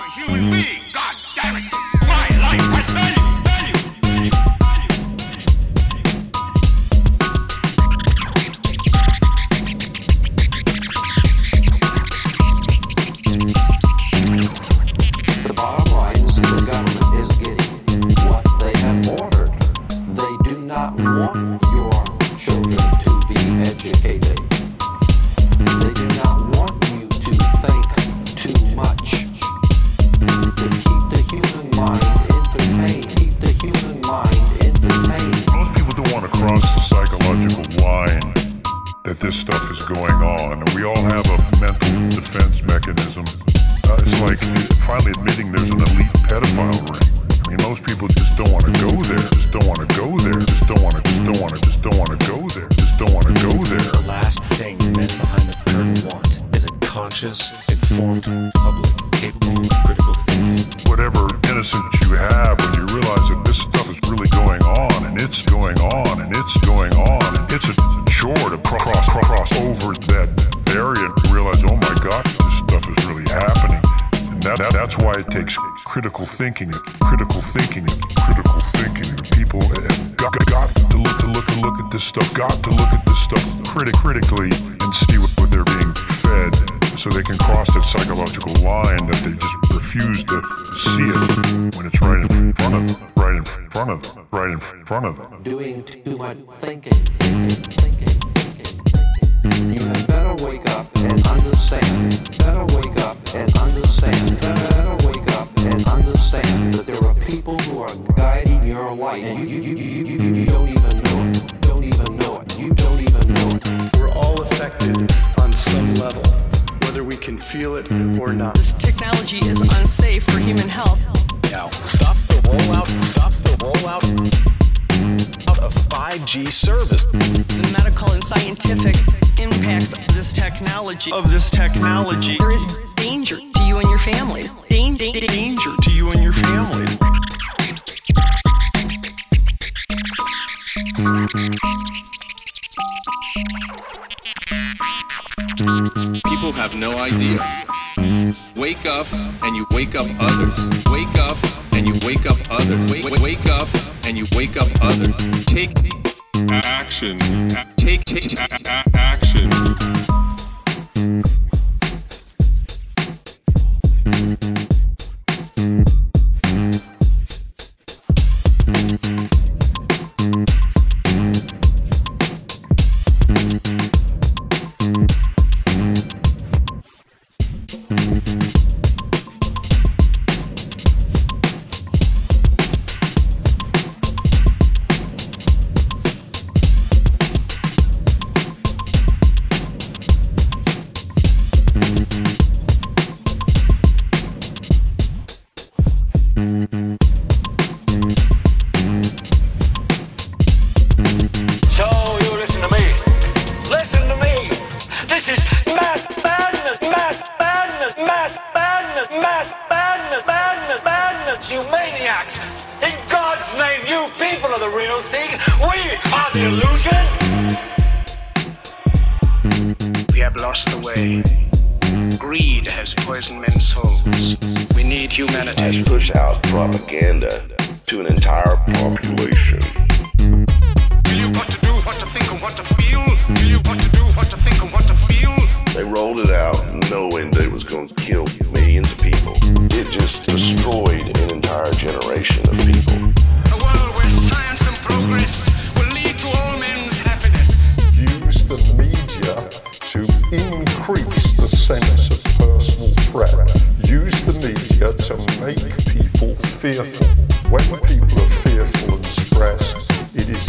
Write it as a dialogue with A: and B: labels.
A: I'm a human being.
B: across the psychological line that this stuff is going on. And we all have a mental defense mechanism. Uh, it's like finally admitting there's an elite pedophile ring. I mean, most people just don't want to go there. Just don't want to go there. Just don't want to. Just don't want to. Just don't want to go there. Just don't want to go there. The
C: last thing men behind the curtain want is a conscious, informed public capable of critical
B: thinking, critical thinking, critical thinking. People got, got to look to look and look at this stuff. Got to look at this stuff critic critically and see what, what they're being fed, so they can cross that psychological line that they just refuse to see it when it's right in front of them, right in front of them, right in front of them.
D: Doing too much thinking, thinking, thinking, better wake up and understand. Better wake up and understand. Better wake up and understand that there are people who are guiding your life, and you, you, you, you, you don't even know it. Don't even know it. You don't even know it.
E: We're all affected on some level, whether we can feel it or not.
F: This technology is unsafe for human health.
G: Now, stop the rollout. Stop the rollout of 5G service. The
F: medical and scientific impacts of this technology Of this technology, there is danger to you and your family. Danger, danger
G: to you and your family.
H: People have no idea. Wake up and you wake up others. Wake up and you wake up others. Wake, wake, wake up and you wake up others. Take action. Take, take action.
A: The real thing. We are the illusion.
I: We have lost the way. Greed has poisoned men's souls. We need humanity. has
J: push out propaganda to an entire population.
I: Tell you what to do, what to think, and what to feel. Tell you what to do, what to think, and what to feel.
J: They rolled it out knowing that it was going to kill millions of people. It just destroyed an entire generation of people.
K: The sense of personal threat. Use the media to make people fearful. When people are fearful and stressed, it is